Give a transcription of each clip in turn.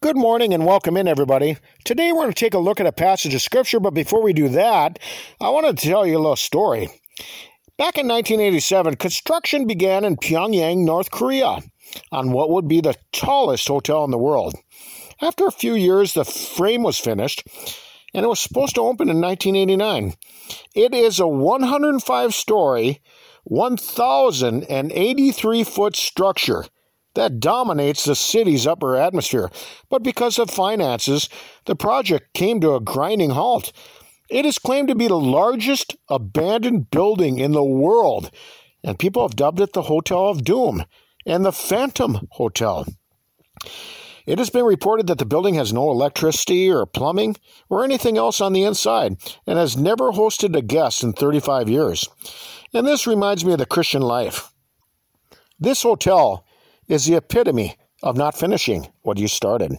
Good morning and welcome in, everybody. Today we're going to take a look at a passage of Scripture, but before we do that, I want to tell you a little story. Back in 1987, construction began in Pyongyang, North Korea, on what would be the tallest hotel in the world. After a few years, the frame was finished, and it was supposed to open in 1989. It is a 105 story, 1,083 foot structure that dominates the city's upper atmosphere. But because of finances, the project came to a grinding halt. It is claimed to be the largest abandoned building in the world, and people have dubbed it the Hotel of Doom and the Phantom Hotel. It has been reported that the building has no electricity or plumbing or anything else on the inside and has never hosted a guest in 35 years. And this reminds me of the Christian life. This hotel is the epitome of not finishing what you started.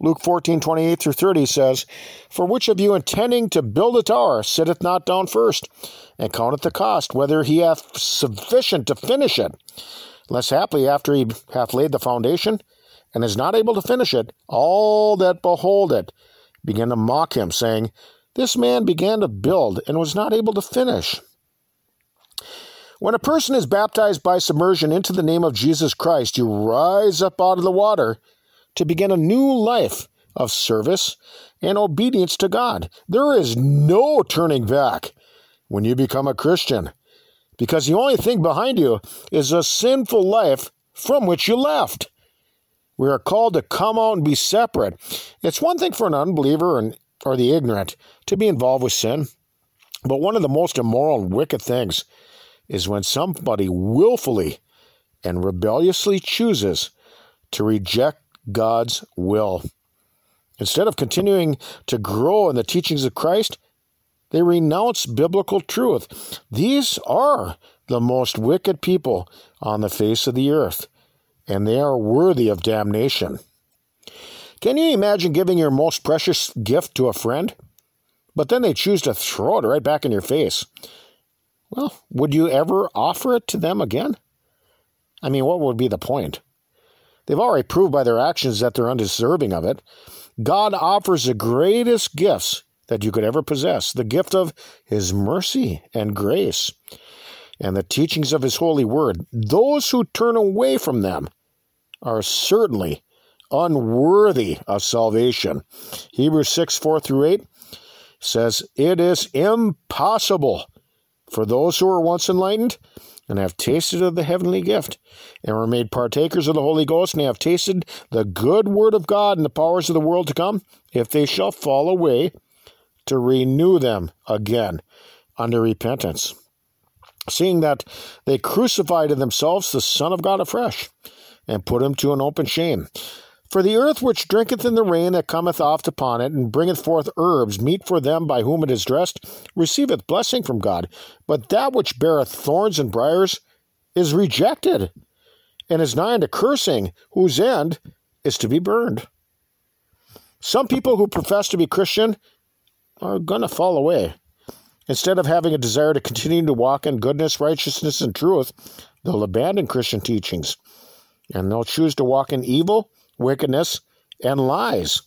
Luke 14, 28 through 30 says, For which of you intending to build a tower sitteth not down first, and counteth the cost, whether he hath sufficient to finish it? Lest haply after he hath laid the foundation, and is not able to finish it, all that behold it begin to mock him, saying, This man began to build, and was not able to finish. When a person is baptized by submersion into the name of Jesus Christ, you rise up out of the water to begin a new life of service and obedience to God. There is no turning back when you become a Christian because the only thing behind you is a sinful life from which you left. We are called to come out and be separate. It's one thing for an unbeliever and, or the ignorant to be involved with sin, but one of the most immoral and wicked things is when somebody willfully and rebelliously chooses to reject God's will. Instead of continuing to grow in the teachings of Christ, they renounce biblical truth. These are the most wicked people on the face of the earth, and they are worthy of damnation. Can you imagine giving your most precious gift to a friend, but then they choose to throw it right back in your face? Well, would you ever offer it to them again? I mean, what would be the point? They've already proved by their actions that they're undeserving of it. God offers the greatest gifts that you could ever possess the gift of His mercy and grace and the teachings of His holy word. Those who turn away from them are certainly unworthy of salvation. Hebrews 6 4 through 8 says, It is impossible for those who were once enlightened and have tasted of the heavenly gift, and were made partakers of the Holy Ghost, and have tasted the good word of God and the powers of the world to come, if they shall fall away, to renew them again unto repentance. Seeing that they crucified in themselves the Son of God afresh, and put him to an open shame. For the earth which drinketh in the rain that cometh oft upon it, and bringeth forth herbs, meet for them by whom it is dressed, receiveth blessing from God. But that which beareth thorns and briers is rejected, and is nigh unto cursing, whose end is to be burned. Some people who profess to be Christian are going to fall away. Instead of having a desire to continue to walk in goodness, righteousness, and truth, they'll abandon Christian teachings and they'll choose to walk in evil wickedness, and lies.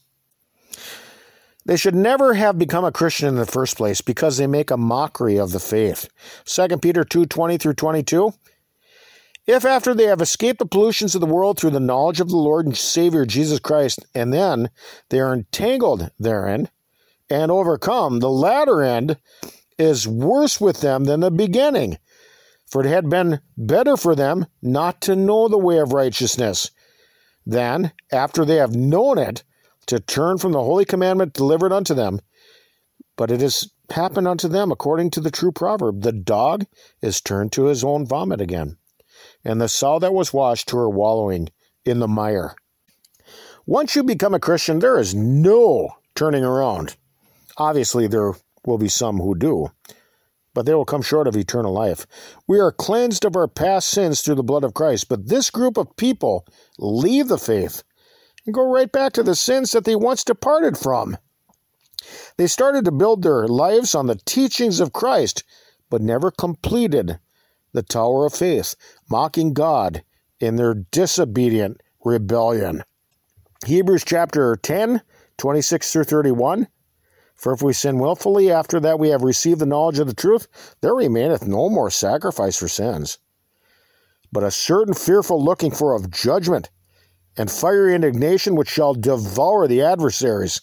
They should never have become a Christian in the first place because they make a mockery of the faith. 2 Peter 2 20 through 22. If after they have escaped the pollutions of the world through the knowledge of the Lord and Savior Jesus Christ, and then they are entangled therein and overcome, the latter end is worse with them than the beginning. For it had been better for them not to know the way of righteousness then, after they have known it, to turn from the holy commandment delivered unto them. But it has happened unto them according to the true proverb the dog is turned to his own vomit again, and the sow that was washed to her wallowing in the mire. Once you become a Christian, there is no turning around. Obviously, there will be some who do but they will come short of eternal life. We are cleansed of our past sins through the blood of Christ, but this group of people leave the faith and go right back to the sins that they once departed from. They started to build their lives on the teachings of Christ, but never completed the tower of faith, mocking God in their disobedient rebellion. Hebrews chapter 10, 26 through 31. For if we sin wilfully after that we have received the knowledge of the truth, there remaineth no more sacrifice for sins, but a certain fearful looking for of judgment and fiery indignation which shall devour the adversaries.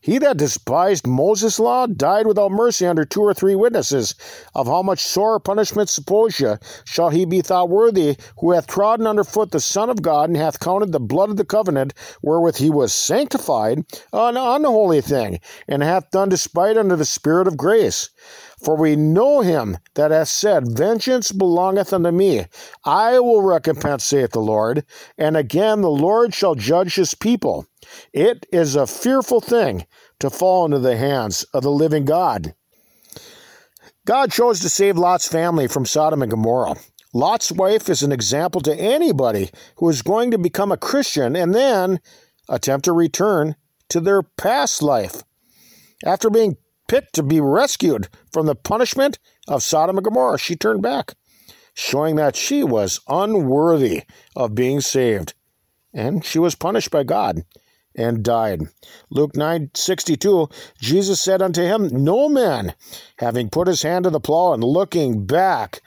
He that despised Moses' law died without mercy under two or three witnesses. Of how much sore punishment, suppose ye, shall he be thought worthy, who hath trodden under foot the Son of God, and hath counted the blood of the covenant, wherewith he was sanctified, an unholy thing, and hath done despite unto the Spirit of grace? For we know him that hath said, Vengeance belongeth unto me. I will recompense, saith the Lord. And again, the Lord shall judge his people. It is a fearful thing to fall into the hands of the living God. God chose to save Lot's family from Sodom and Gomorrah. Lot's wife is an example to anybody who is going to become a Christian and then attempt to return to their past life. After being picked to be rescued from the punishment of Sodom and Gomorrah, she turned back, showing that she was unworthy of being saved. And she was punished by God and died. Luke 9:62 Jesus said unto him, No man, having put his hand to the plow and looking back,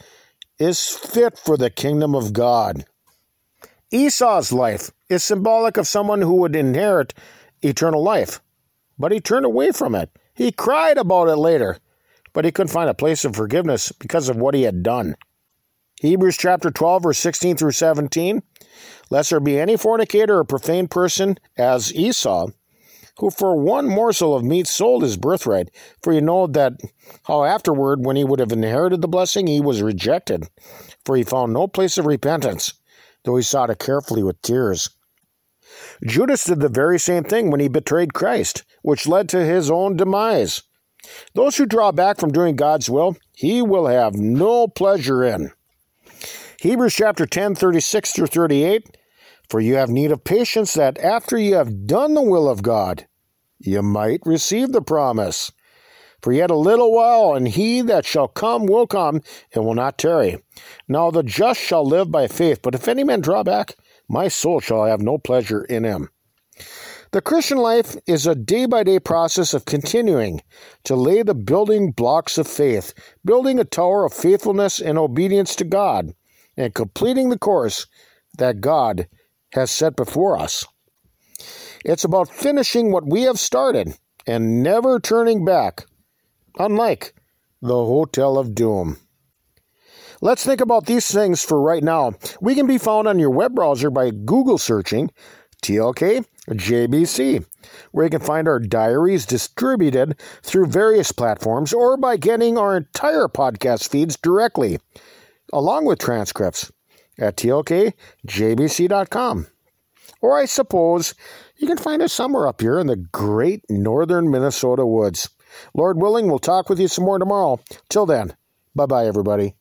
is fit for the kingdom of God. Esau's life is symbolic of someone who would inherit eternal life, but he turned away from it. He cried about it later, but he couldn't find a place of forgiveness because of what he had done. Hebrews chapter 12, verse 16 through 17. Lest there be any fornicator or profane person as Esau, who for one morsel of meat sold his birthright. For you know that how afterward, when he would have inherited the blessing, he was rejected, for he found no place of repentance, though he sought it carefully with tears. Judas did the very same thing when he betrayed Christ, which led to his own demise. Those who draw back from doing God's will, he will have no pleasure in. Hebrews chapter 10, 36 through 38. For you have need of patience, that after you have done the will of God, you might receive the promise. For yet a little while, and he that shall come will come, and will not tarry. Now the just shall live by faith, but if any man draw back, my soul shall have no pleasure in him. The Christian life is a day by day process of continuing to lay the building blocks of faith, building a tower of faithfulness and obedience to God and completing the course that God has set before us. It's about finishing what we have started and never turning back, unlike the Hotel of Doom. Let's think about these things for right now. We can be found on your web browser by Google searching TLK JBC, where you can find our diaries distributed through various platforms or by getting our entire podcast feeds directly along with transcripts at tlkjbc.com. Or I suppose you can find us somewhere up here in the great northern Minnesota woods. Lord willing, we'll talk with you some more tomorrow. Till then, bye bye, everybody.